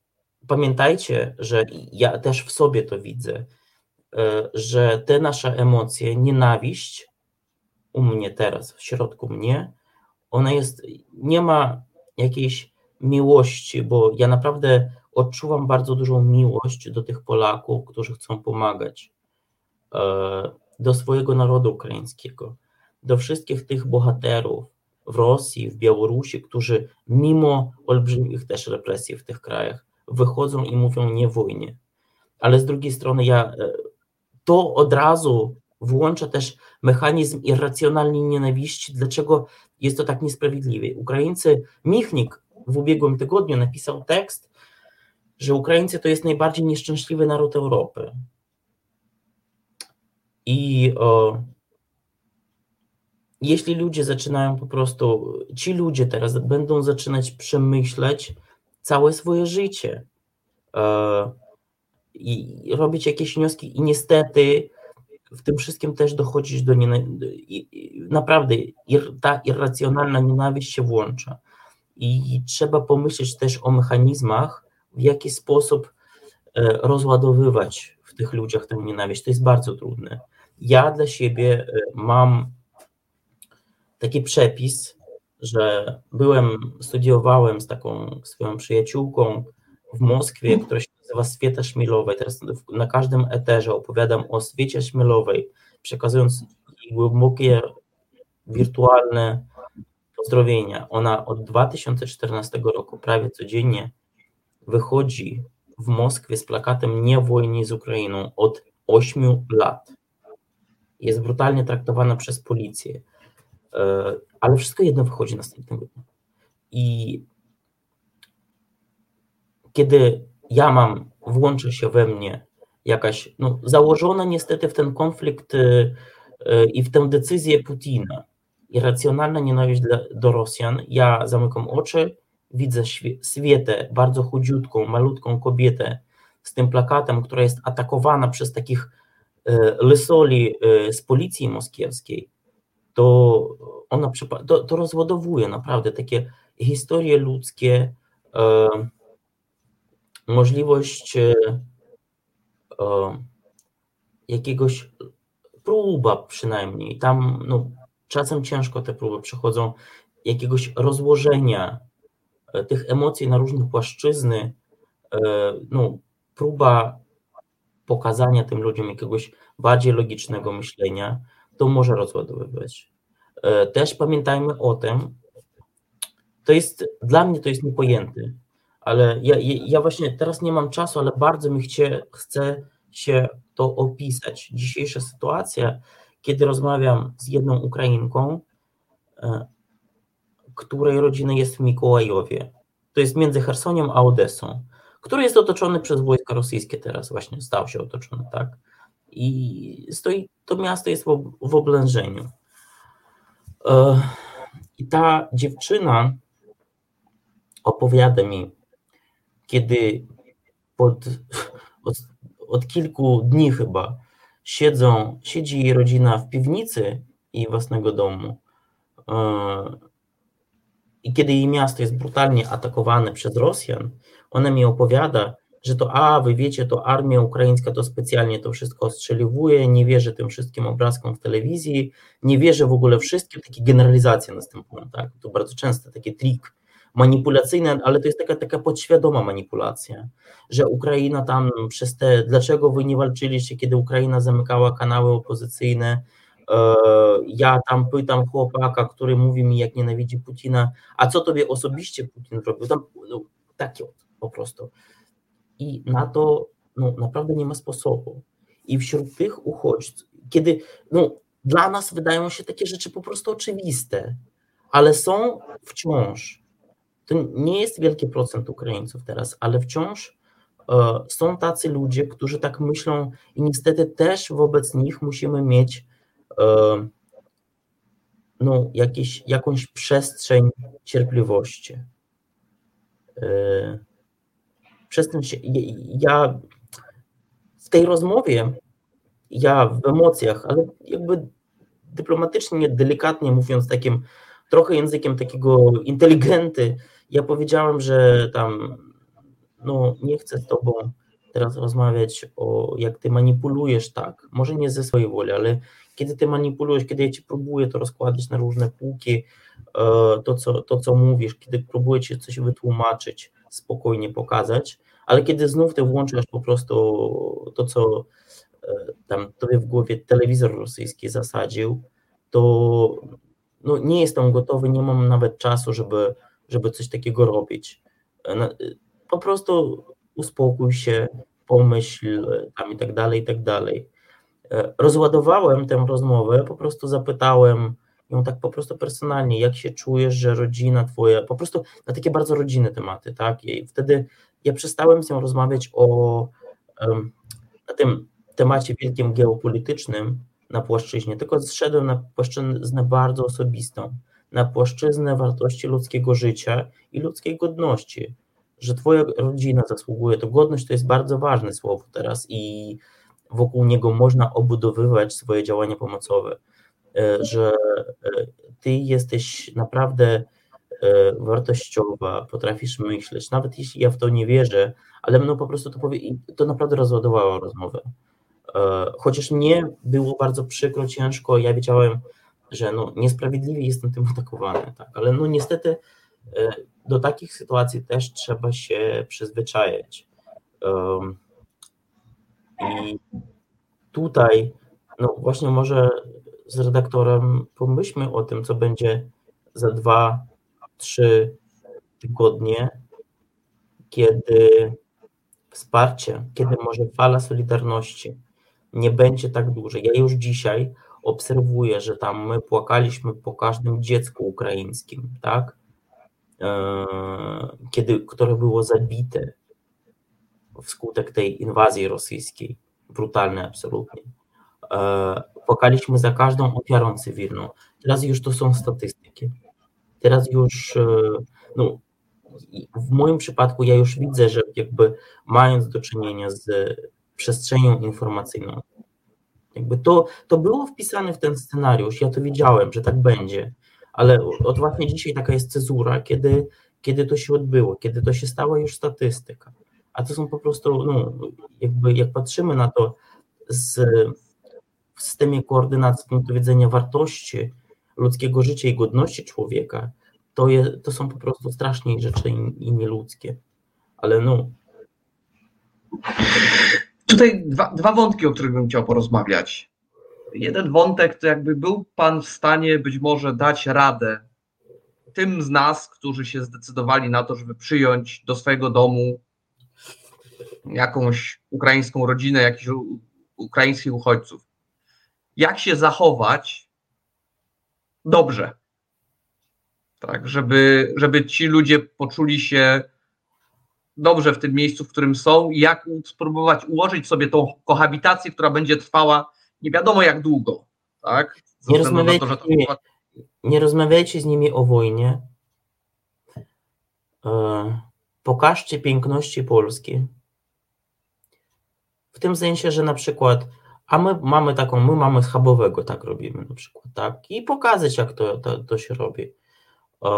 Speaker 3: pamiętajcie, że ja też w sobie to widzę, e, że te nasze emocje, nienawiść u mnie teraz, w środku mnie, ona jest, nie ma jakiejś miłości, bo ja naprawdę odczuwam bardzo dużą miłość do tych Polaków, którzy chcą pomagać, e, do swojego narodu ukraińskiego, do wszystkich tych bohaterów w Rosji, w Białorusi, którzy mimo olbrzymich też represji w tych krajach wychodzą i mówią nie wojnie. Ale z drugiej strony ja e, to od razu włącza też mechanizm irracjonalnej nienawiści, dlaczego jest to tak niesprawiedliwe. Ukraińcy, Michnik w ubiegłym tygodniu napisał tekst, że Ukraińcy to jest najbardziej nieszczęśliwy naród Europy. I o, jeśli ludzie zaczynają po prostu, ci ludzie teraz będą zaczynać przemyśleć całe swoje życie e, i robić jakieś wnioski, i niestety w tym wszystkim też dochodzić do nienawiści. Naprawdę ta irracjonalna nienawiść się włącza. I trzeba pomyśleć też o mechanizmach, w jaki sposób e, rozładowywać w tych ludziach tę nienawiść. To jest bardzo trudne. Ja dla siebie e, mam taki przepis, że byłem, studiowałem z taką swoją przyjaciółką w Moskwie, która nazywa Swieta Śmielowej. Teraz na każdym eterze opowiadam o Swiecie Śmielowej, przekazując głębokie, wirtualne pozdrowienia. Ona od 2014 roku prawie codziennie wychodzi w Moskwie z plakatem Nie wojnie z Ukrainą od 8 lat. Jest brutalnie traktowana przez policję, e, ale wszystko jedno wychodzi następnego dnia. I kiedy ja mam, włączy się we mnie jakaś, no, założona niestety w ten konflikt e, e, i w tę decyzję Putina, irracjonalna nienawiść dla, do Rosjan, ja zamykam oczy, widzę Swietę, bardzo chudziutką, malutką kobietę z tym plakatem, która jest atakowana przez takich e, lysoli z policji moskiewskiej, to ona to, to rozładowuje naprawdę takie historie ludzkie, możliwość jakiegoś próba przynajmniej, tam no, czasem ciężko te próby przychodzą, jakiegoś rozłożenia e, tych emocji na różne płaszczyzny, e, no, próba pokazania tym ludziom jakiegoś bardziej logicznego myślenia, to może rozładowywać. E, też pamiętajmy o tym, to jest, dla mnie to jest niepojęte, ale ja, ja właśnie teraz nie mam czasu, ale bardzo mi chcie, chcę się to opisać. Dzisiejsza sytuacja kiedy rozmawiam z jedną Ukrainką, e, której rodzina jest w Mikołajowie. To jest między Chersoniem a Odessą, który jest otoczony przez wojska rosyjskie teraz, właśnie stał się otoczony, tak? I stoi, to miasto jest w, w oblężeniu. E, I ta dziewczyna opowiada mi, kiedy pod, od, od kilku dni chyba siedzą, siedzi jej rodzina w piwnicy jej własnego domu. E, I kiedy jej miasto jest brutalnie atakowane przez Rosjan, ona mi opowiada, że to, a wy wiecie, to armia ukraińska to specjalnie to wszystko ostrzeliwuje, nie wierzy tym wszystkim obrazkom w telewizji, nie wierzy w ogóle wszystkim, takie generalizacje następują, tak? To bardzo często taki trik manipulacyjne, ale to jest taka, taka podświadoma manipulacja, że Ukraina tam przez te, dlaczego wy nie walczyliście, kiedy Ukraina zamykała kanały opozycyjne, e, ja tam pytam chłopaka, który mówi mi, jak nienawidzi Putina, a co tobie osobiście Putin zrobił? Tam, no, takie po prostu. I na to no, naprawdę nie ma sposobu. I wśród tych uchodźców, kiedy no, dla nas wydają się takie rzeczy po prostu oczywiste, ale są wciąż, to nie jest wielki procent Ukraińców teraz, ale wciąż e, są tacy ludzie, którzy tak myślą i niestety też wobec nich musimy mieć e, no, jakieś, jakąś przestrzeń cierpliwości. E, przestrzeń, ja w tej rozmowie, ja w emocjach, ale jakby dyplomatycznie, delikatnie mówiąc takim trochę językiem takiego inteligenty, ja powiedziałem, że tam no nie chcę z tobą teraz rozmawiać o jak ty manipulujesz tak, może nie ze swojej woli, ale kiedy ty manipulujesz, kiedy ja ci próbuję to rozkładać na różne półki, e, to co, to co mówisz, kiedy próbuję ci coś wytłumaczyć, spokojnie pokazać, ale kiedy znów ty włączasz po prostu to, co e, tam tobie w głowie telewizor rosyjski zasadził, to no, nie jestem gotowy, nie mam nawet czasu, żeby, żeby coś takiego robić. E, po prostu uspokój się, pomyśl tam i tak dalej, i tak dalej. E, rozładowałem tę rozmowę, po prostu zapytałem ją tak po prostu personalnie, jak się czujesz, że rodzina twoja, po prostu na takie bardzo rodzinne tematy, tak? I wtedy ja przestałem z nią rozmawiać o na tym temacie wielkim geopolitycznym na płaszczyźnie, tylko zszedłem na płaszczyznę bardzo osobistą, na płaszczyznę wartości ludzkiego życia i ludzkiej godności, że twoja rodzina zasługuje, to godność to jest bardzo ważne słowo teraz i wokół niego można obudowywać swoje działania pomocowe, e, że e, ty jesteś naprawdę E, wartościowa, potrafisz myśleć, nawet jeśli ja w to nie wierzę, ale no po prostu to powie to naprawdę rozładowało rozmowę. Chociaż mnie było bardzo przykro, ciężko, ja wiedziałem, że no niesprawiedliwie jestem tym atakowany, tak, ale no niestety e, do takich sytuacji też trzeba się przyzwyczajać. I tutaj, no właśnie może z redaktorem pomyślmy o tym, co będzie za dwa, trzy tygodnie, kiedy wsparcie, kiedy może fala solidarności nie będzie tak duża. Ja już dzisiaj obserwuję, że tam my płakaliśmy po każdym dziecku ukraińskim, tak? E, kiedy, które było zabite wskutek tej inwazji rosyjskiej, brutalnej absolutnie. E, płakaliśmy za każdą ofiarą cywilną. Teraz już to są statystyki. Teraz już, e, no, w moim przypadku ja już widzę, że jakby mając do czynienia z przestrzenią informacyjną, jakby to, to było wpisane w ten scenariusz, ja to wiedziałem, że tak będzie, ale od właśnie dzisiaj taka jest cezura, kiedy, kiedy to się odbyło, kiedy to się stała już statystyka, a to są po prostu, no, jakby jak patrzymy na to z, w systemie koordynacji z punktu widzenia wartości, ludzkiego życia i godności człowieka, to, je, to są po prostu strasznie rzeczy i, i nieludzkie. Ale no.
Speaker 2: Tutaj dwa, dwa wątki, o których bym chciał porozmawiać. Jeden wątek to jakby był Pan w stanie być może dać radę tym z nas, którzy się zdecydowali na to, żeby przyjąć do swojego domu jakąś ukraińską rodzinę, jakichś ukraińskich uchodźców. Jak się zachować, dobrze. Tak, żeby, żeby ci ludzie poczuli się dobrze w tym miejscu, w którym są i jak spróbować ułożyć sobie tą kohabitację, która będzie trwała nie wiadomo jak długo. Tak?
Speaker 3: Nie rozmawiajcie, to, to... Nimi, nie rozmawiajcie z nimi o wojnie. E, pokażcie piękności Polski. W tym sensie, że na przykład a my mamy taką, my mamy schabowego, tak robimy na przykład, tak? I pokazać, jak to, to, to się robi. E,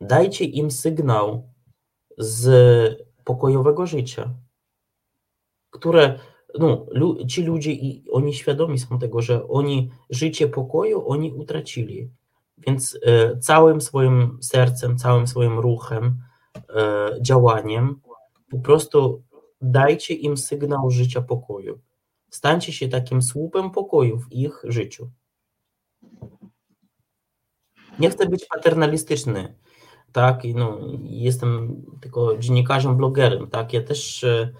Speaker 3: dajcie im sygnał z pokojowego życia, które no, ci ludzie i oni świadomi są tego, że oni życie pokoju oni utracili. Więc e, całym swoim sercem, całym swoim ruchem, e, działaniem po prostu dajcie im sygnał życia pokoju. Stańcie się takim słupem pokoju w ich życiu. Nie chcę być paternalistyczny, tak, no, jestem tylko dziennikarzem, blogerem, tak, ja też e,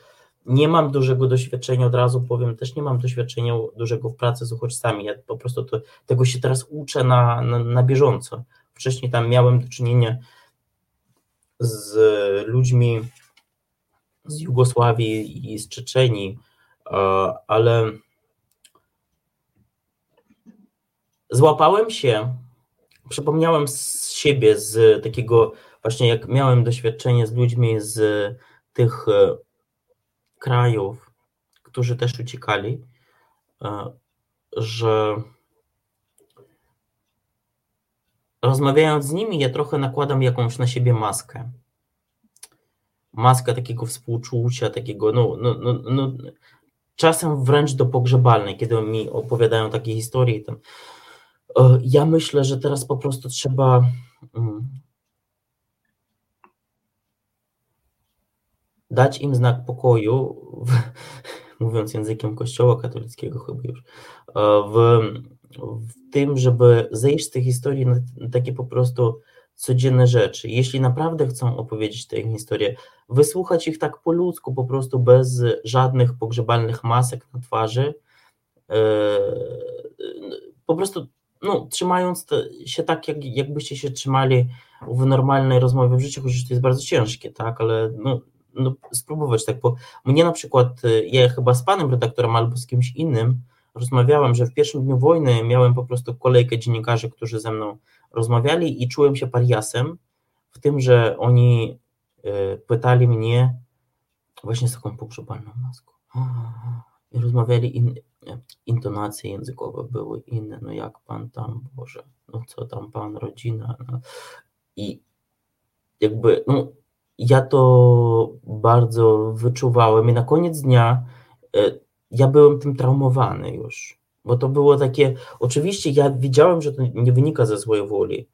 Speaker 3: nie mam dużego doświadczenia, od razu powiem, też nie mam doświadczenia dużego w pracy z uchodźcami, ja po prostu to, tego się teraz uczę na, na, na bieżąco. Wcześniej tam miałem do czynienia z ludźmi z Jugosławii i z Czeczenii, ale złapałem się, przypomniałem z siebie, z takiego właśnie jak miałem doświadczenie z ludźmi z tych e, krajów, którzy też uciekali, e, że rozmawiając z nimi, ja trochę nakładam jakąś na siebie maskę. Maskę takiego współczucia, takiego, no, no, no, no czasem wręcz do pogrzebalnej, kiedy mi opowiadają takie historie. Tam. E, ja myślę, że teraz po prostu trzeba mm, dać im znak pokoju, w, <laughs> mówiąc językiem Kościoła katolickiego chyba już, e, w, w tym, żeby zejść z tej historii na takie po prostu codzienne rzeczy. Jeśli naprawdę chcą opowiedzieć tę historię, wysłuchać ich tak po ludzku, po prostu bez żadnych pogrzebalnych masek na twarzy, e, po prostu no, trzymając się tak, jak, jakbyście się trzymali w normalnej rozmowie w życiu, chociaż to jest bardzo ciężkie, tak, ale no, no, spróbować tak, bo mnie na przykład, y, ja chyba z panem redaktorem albo z kimś innym rozmawiałem, że w pierwszym dniu wojny miałem po prostu kolejkę dziennikarzy, którzy ze mną rozmawiali i czułem się pariasem w tym, że oni y, pytali mnie właśnie z taką pogrzebalną maską. I rozmawiali in, intonacje językowe były inne, no jak pan tam, Boże, no co tam pan, rodzina, no. i jakby, no ja to bardzo wyczuwałem i na koniec dnia e, ja byłem tym traumowany już, bo to było takie, oczywiście ja wiedziałem, że to nie wynika ze złej woli.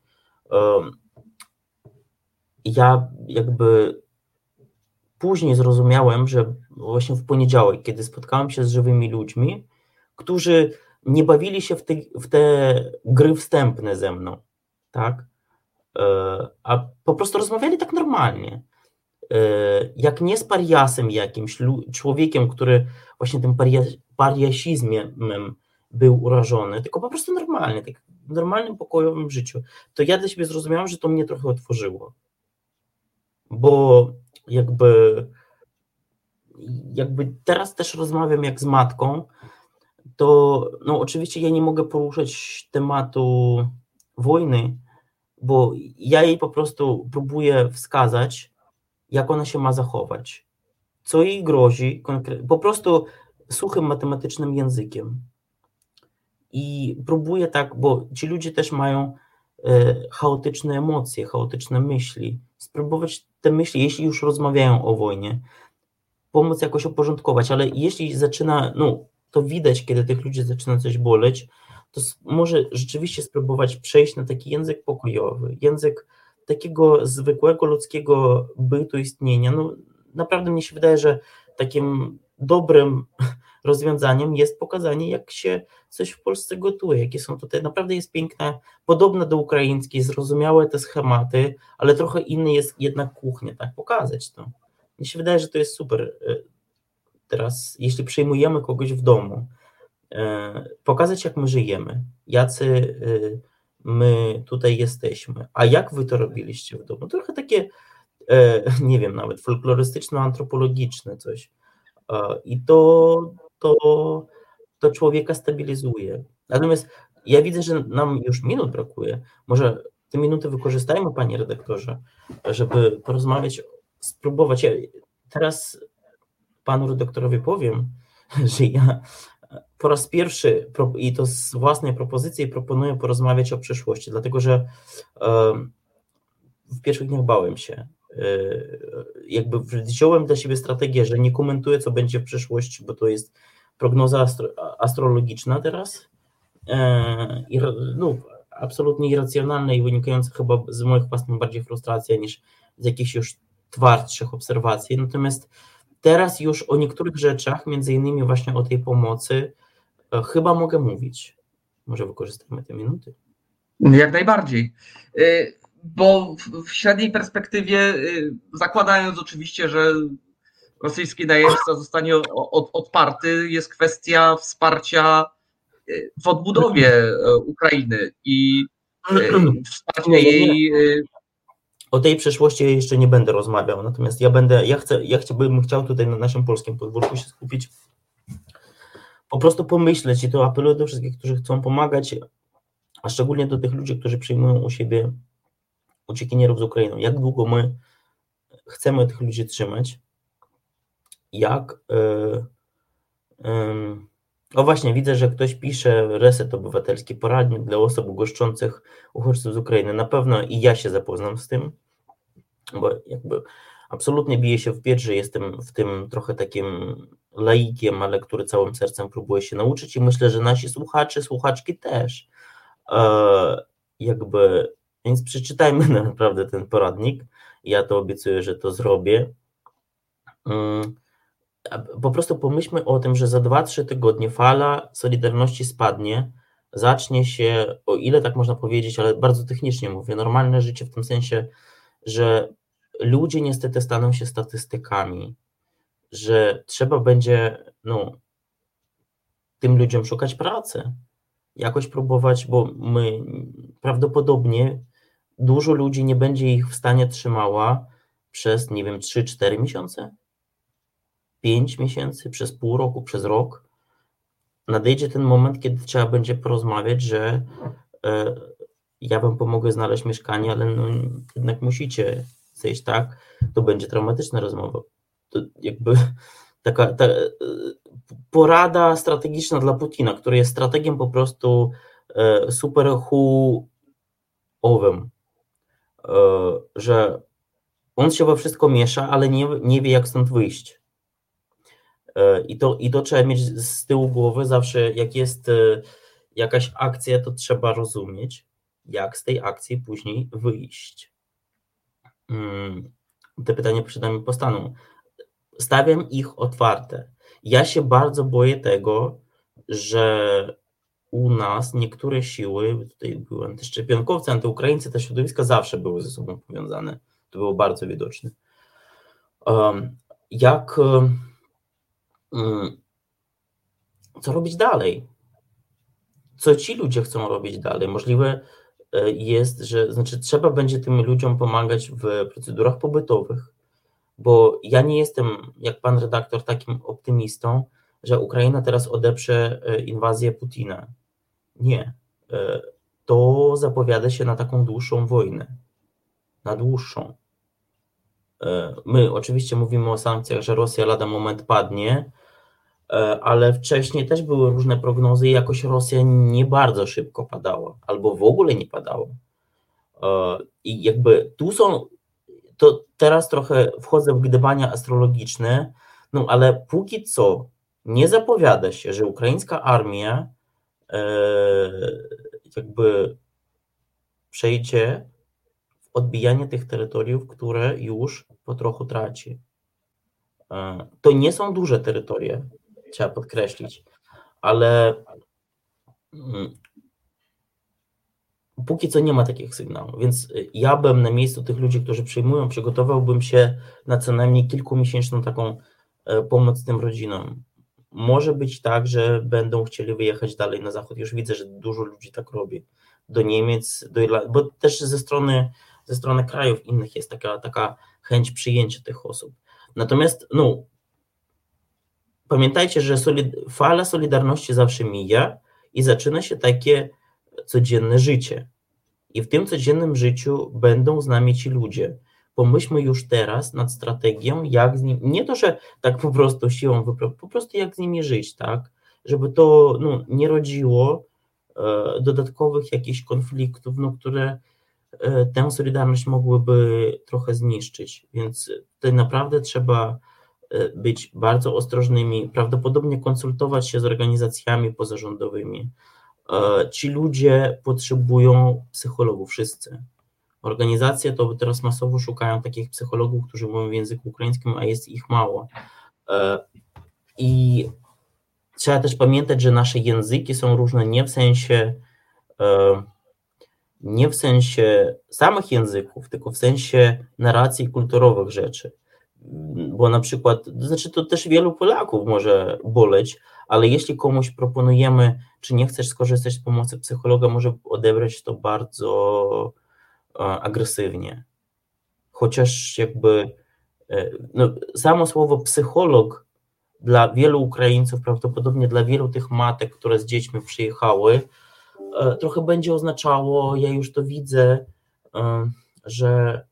Speaker 3: Ja jakby później zrozumiałem, że właśnie w poniedziałek, kiedy spotkałem się z żywymi ludźmi, którzy nie bawili się w te, w te gry wstępne ze mną, tak? E, a po prostu rozmawiali tak normalnie. E, jak nie z pariasem jakimś, człowiekiem, który właśnie tym pariasizmem był urażony, tylko po prostu normalnie, tak w normalnym, pokojowym życiu, to ja dla siebie zrozumiałem, że to mnie trochę otworzyło. Bo jakby jakby teraz też rozmawiam jak z matką, to no oczywiście ja nie mogę poruszać tematu wojny, bo ja jej po prostu próbuję wskazać, jak ona się ma zachować, co jej grozi, po prostu suchym matematycznym językiem. I próbuję tak, bo ci ludzie też mają e, chaotyczne emocje, chaotyczne myśli, spróbować te myśli, jeśli już rozmawiają o wojnie, pomóc jakoś uporządkować, ale jeśli zaczyna, no to widać, kiedy tych ludzi zaczyna coś boleć, to może rzeczywiście spróbować przejść na taki język pokojowy, język takiego zwykłego ludzkiego bytu, istnienia. No, naprawdę mnie się wydaje, że takim dobrym <laughs> rozwiązaniem jest pokazanie, jak się coś w Polsce gotuje, jakie są tutaj, naprawdę jest piękne, podobne do ukraińskiej, zrozumiałe te schematy, ale trochę inny jest jednak kuchnia, tak, pokazać to. Mnie się wydaje, że to jest super y, teraz, jeśli przyjmujemy kogoś w domu, e, pokazać, jak my żyjemy, jacy y, my tutaj jesteśmy, a jak wy to robiliście w domu. Trochę takie, e, <laughs> nie wiem, nawet folklorystyczno-antropologiczne coś. I to, to, to człowieka stabilizuje. Natomiast ja widzę, że nam już minut brakuje. Może te minuty wykorzystajmy, panie redaktorze, żeby porozmawiać, spróbować. Ja teraz panu redaktorowi powiem, <laughs> że ja po raz pierwszy i to z własnej propozycji proponuję porozmawiać o przyszłości, dlatego że w pierwszych dniach bałem się. E, jakby wziąłem dla siebie strategię, że nie komentuję, co będzie w przyszłości, bo to jest prognoza astro, astrologiczna teraz. E, I, no, absolutnie irracjonalne i wynikające chyba z moich własnych bardziej frustracji niż z jakichś już twardszych obserwacji. Natomiast teraz już o niektórych rzeczach, między innymi właśnie o tej pomocy, e, chyba mogę mówić. Może wykorzystajmy te minuty.
Speaker 2: Jak najbardziej. E, bo w średniej perspektywie, e, zakładając oczywiście, że rosyjski najemca zostanie odparty, jest kwestia wsparcia w odbudowie Ukrainy i <clears throat> wsparcia jej
Speaker 3: o tej przeszłości jeszcze nie będę rozmawiał, natomiast ja będę, ja chcę, ja chciałbym, chciał tutaj na naszym polskim podwórku się skupić, po prostu pomyśleć i to apeluję do wszystkich, którzy chcą pomagać, a szczególnie do tych ludzi, którzy przyjmują u siebie uciekinierów z Ukrainy. Jak długo my chcemy tych ludzi trzymać? Jak. Yy, o właśnie, widzę, że ktoś pisze reset obywatelski, poradnik dla osób goszczących uchodźców z Ukrainy. Na pewno i ja się zapoznam z tym, bo jakby absolutnie biję się w pierś, że jestem w tym trochę takim laikiem, ale który całym sercem próbuje się nauczyć i myślę, że nasi słuchacze, słuchaczki też. E, jakby, więc przeczytajmy <laughs> naprawdę ten poradnik. Ja to obiecuję, że to zrobię. Mm, po prostu pomyślmy o tym, że za 2-3 tygodnie fala Solidarności spadnie, zacznie się, o ile tak można powiedzieć, ale bardzo technicznie mówię, normalne życie w tym sensie, że ludzie niestety staną się statystykami, że trzeba będzie no, tym ludziom szukać pracy, jakoś próbować, bo my prawdopodobnie dużo ludzi nie będzie ich w stanie trzymała przez, nie wiem, 3-4 miesiące, 5 miesięcy, przez pół roku, przez rok. Nadejdzie ten moment, kiedy trzeba będzie porozmawiać, że e, ja wam pomogę znaleźć mieszkanie, ale no, jednak musicie zejść, tak? To będzie traumatyczna rozmowa. To jakby taka ta, e, porada strategiczna dla Putina, który jest strategiem po prostu e, super owym, e, że on się we wszystko miesza, ale nie, nie wie, jak stąd wyjść. I to, I to trzeba mieć z tyłu głowy zawsze, jak jest jakaś akcja, to trzeba rozumieć, jak z tej akcji później wyjść. Mm, te pytania przed nami postaną. Stawiam ich otwarte. Ja się bardzo boję tego, że u nas niektóre siły, tutaj były antyszczepionkowcy, antyukraińcy, te środowiska zawsze były ze sobą powiązane. To było bardzo widoczne. Jak, mm, co robić dalej? Co ci ludzie chcą robić dalej? Możliwe, jest, że znaczy trzeba będzie tym ludziom pomagać w procedurach pobytowych, bo ja nie jestem, jak pan redaktor, takim optymistą, że Ukraina teraz odeprze e, inwazję Putina. Nie. E, to zapowiada się na taką dłuższą wojnę. Na dłuższą. My oczywiście mówimy o sankcjach, że Rosja lada moment padnie, E, ale wcześniej też były różne prognozy i jakoś Rosja nie bardzo szybko padała, albo w ogóle nie padała. E, I jakby tu są, to teraz trochę wchodzę w gdybania astrologiczne, no ale póki co nie zapowiada się, że ukraińska armia e, jakby przejdzie w odbijanie tych terytoriów, które już po trochu traci. To nie są duże terytoria, trzeba podkreślić, ale mm, póki co nie ma takich sygnałów, więc ja bym na miejscu tych ludzi, którzy przyjmują, przygotowałbym się na co najmniej kilkumiesięczną taką e, pomoc tym rodzinom. Może być tak, że będą chcieli wyjechać dalej na zachód. Już widzę, że dużo ludzi tak robi. Do Niemiec, do Irlandii, bo też ze strony, ze strony krajów innych jest taka, taka chęć przyjęcia tych osób. Natomiast no, pamiętajcie, że solid, fala solidarności zawsze mija i zaczyna się takie codzienne życie. I w tym codziennym życiu będą z nami ci ludzie. Pomyślmy już teraz nad strategią, jak z nim, nie to, że tak po prostu siłą po prostu jak z nimi żyć, tak? Żeby to no, nie rodziło e, dodatkowych jakichś konfliktów, no, które e, tę solidarność mogłyby trochę zniszczyć. Więc tutaj naprawdę trzeba być bardzo ostrożnymi, prawdopodobnie konsultować się z organizacjami pozarządowymi, Ci ludzie potrzebują psychologów, wszyscy. Organizacje to teraz masowo szukają takich psychologów, którzy mówią w języku ukraińskim, a jest ich mało. I trzeba też pamiętać, że nasze języki są różne nie w sensie nie w sensie samych języków, tylko w sensie narracji kulturowych rzeczy. Bo na przykład, to znaczy to też wielu Polaków może boleć, ale jeśli komuś proponujemy, czy nie chcesz skorzystać z pomocy psychologa, może odebrać to bardzo e, agresywnie. Chociaż jakby e, no, samo słowo psycholog dla wielu Ukraińców, prawdopodobnie dla wielu tych matek, które z dziećmi przyjechały, E, trochę będzie oznaczało, ja już to widzę, że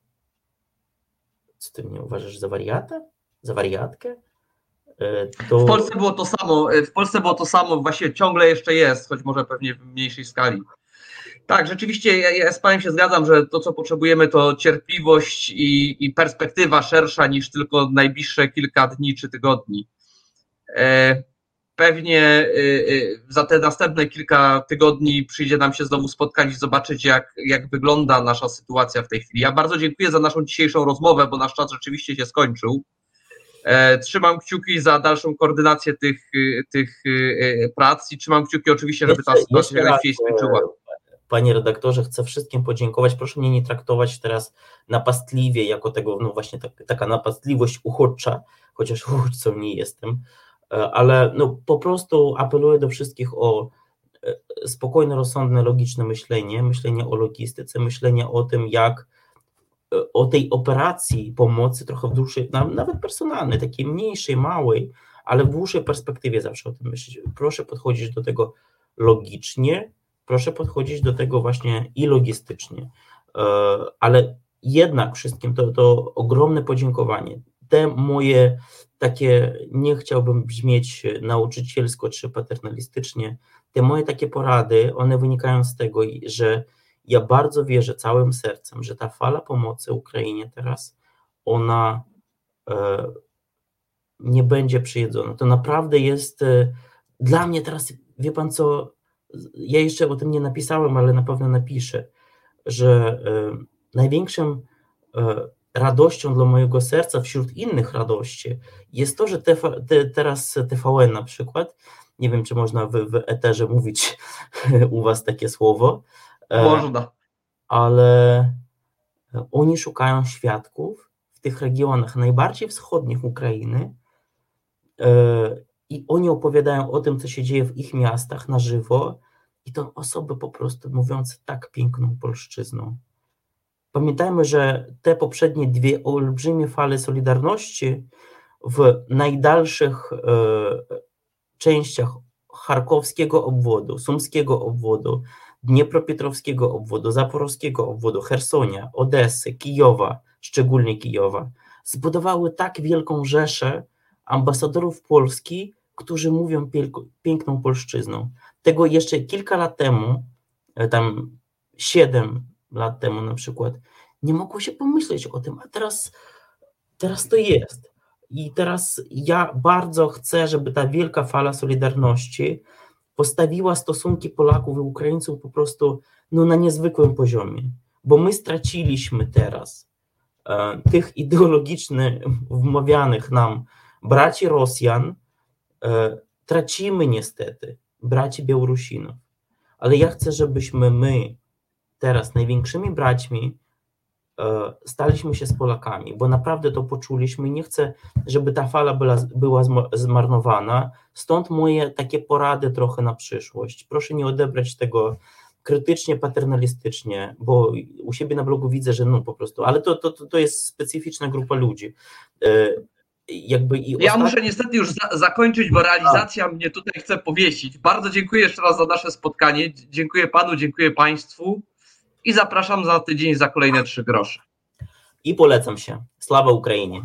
Speaker 3: co ty mnie uważasz za wariata? Za wariatkę?
Speaker 2: E, to... W Polsce było to samo, w Polsce było to samo, właśnie ciągle jeszcze jest, choć może pewnie w mniejszej skali. Tak, rzeczywiście ja, ja z Panem się zgadzam, że to, co potrzebujemy, to cierpliwość i, i perspektywa szersza niż tylko najbliższe kilka dni czy tygodni pewnie y, y, za te następne kilka tygodni przyjdzie nam się znowu spotkać i zobaczyć, jak, jak wygląda nasza sytuacja w tej chwili. Ja bardzo dziękuję za naszą dzisiejszą rozmowę, bo nasz czas rzeczywiście się skończył. E, trzymam kciuki za dalszą koordynację tych, y, tych prac i trzymam kciuki oczywiście, żeby ta sytuacja jak najlepiej skończyła.
Speaker 3: Panie redaktorze, chcę wszystkim podziękować. Proszę mnie nie traktować teraz napastliwie, jako tego, no właśnie tak, taka napastliwość uchodźcza, chociaż uchodźcą nie jestem. E, ale no, po prostu apeluję do wszystkich o e, spokojne, rozsądne, logiczne myślenie, myślenie o logistyce, myślenie o tym, jak e, o tej operacji pomocy trochę w dłuższej, nawet personalnej, takiej mniejszej, małej, ale w dłuższej perspektywie zawsze o tym myśleć. Proszę podchodzić do tego logicznie, proszę podchodzić do tego właśnie i logistycznie, ale jednak wszystkim to, to ogromne podziękowanie. Te moje takie, nie chciałbym brzmieć nauczycielsko czy paternalistycznie, te moje takie porady, one wynikają z tego, że ja bardzo wierzę całym sercem, że ta fala pomocy Ukrainie teraz, ona e, nie będzie przyjedzona. To naprawdę jest e, dla mnie teraz, wie pan co, ja jeszcze o tym nie napisałem, ale na pewno napiszę, że e, największym radością dla mojego serca wśród innych radości jest to, że te, te, teraz TVN na przykład, nie wiem, czy można w, w eterze mówić <laughs> u was takie słowo.
Speaker 2: E, można.
Speaker 3: Ale oni szukają świadków w tych regionach najbardziej wschodnich Ukrainy e, i oni opowiadają o tym, co się dzieje w ich miastach na żywo i to osoby po prostu mówiące tak piękną polszczyzną. Pamiętajmy, że te poprzednie dwie olbrzymie fale Solidarności w najdalszych e, częściach charkowskiego obwodu, sumskiego obwodu, dniepropietrowskiego obwodu, zaporowskiego obwodu, Hersonia, Odessy, Kijowa, szczególnie Kijowa, zbudowały tak wielką rzeszę ambasadorów Polski, którzy mówią piękną polszczyzną. Tego jeszcze kilka lat temu, e, tam siedem lat temu na przykład, nie mogło się pomyśleć o tym, a teraz, teraz to jest. I teraz ja bardzo chcę, żeby ta wielka fala Solidarności postawiła stosunki Polaków i Ukraińców po prostu no, na niezwykłym poziomie, bo my straciliśmy teraz e, tych ideologicznych, wmawianych nam braci Rosjan, e, tracimy niestety braci Białorusinów, ale ja chcę, żebyśmy my teraz największymi braćmi e, staliśmy się z Polakami, bo naprawdę to poczuliśmy. Nie chcę, żeby ta fala była, była zmarnowana. Stąd moje takie porady trochę na przyszłość. Proszę nie odebrać tego krytycznie, paternalistycznie, bo u siebie na blogu widzę, że no po prostu, ale to, to, to jest specyficzna grupa ludzi. E, jakby i
Speaker 2: ja muszę niestety już za zakończyć, bo realizacja A. mnie tutaj chce powiesić. Bardzo dziękuję jeszcze raz za nasze spotkanie. Dziękuję panu, dziękuję państwu i zapraszam za tydzień za kolejne trzy grosze.
Speaker 3: I polecam się. Sława Ukrainie.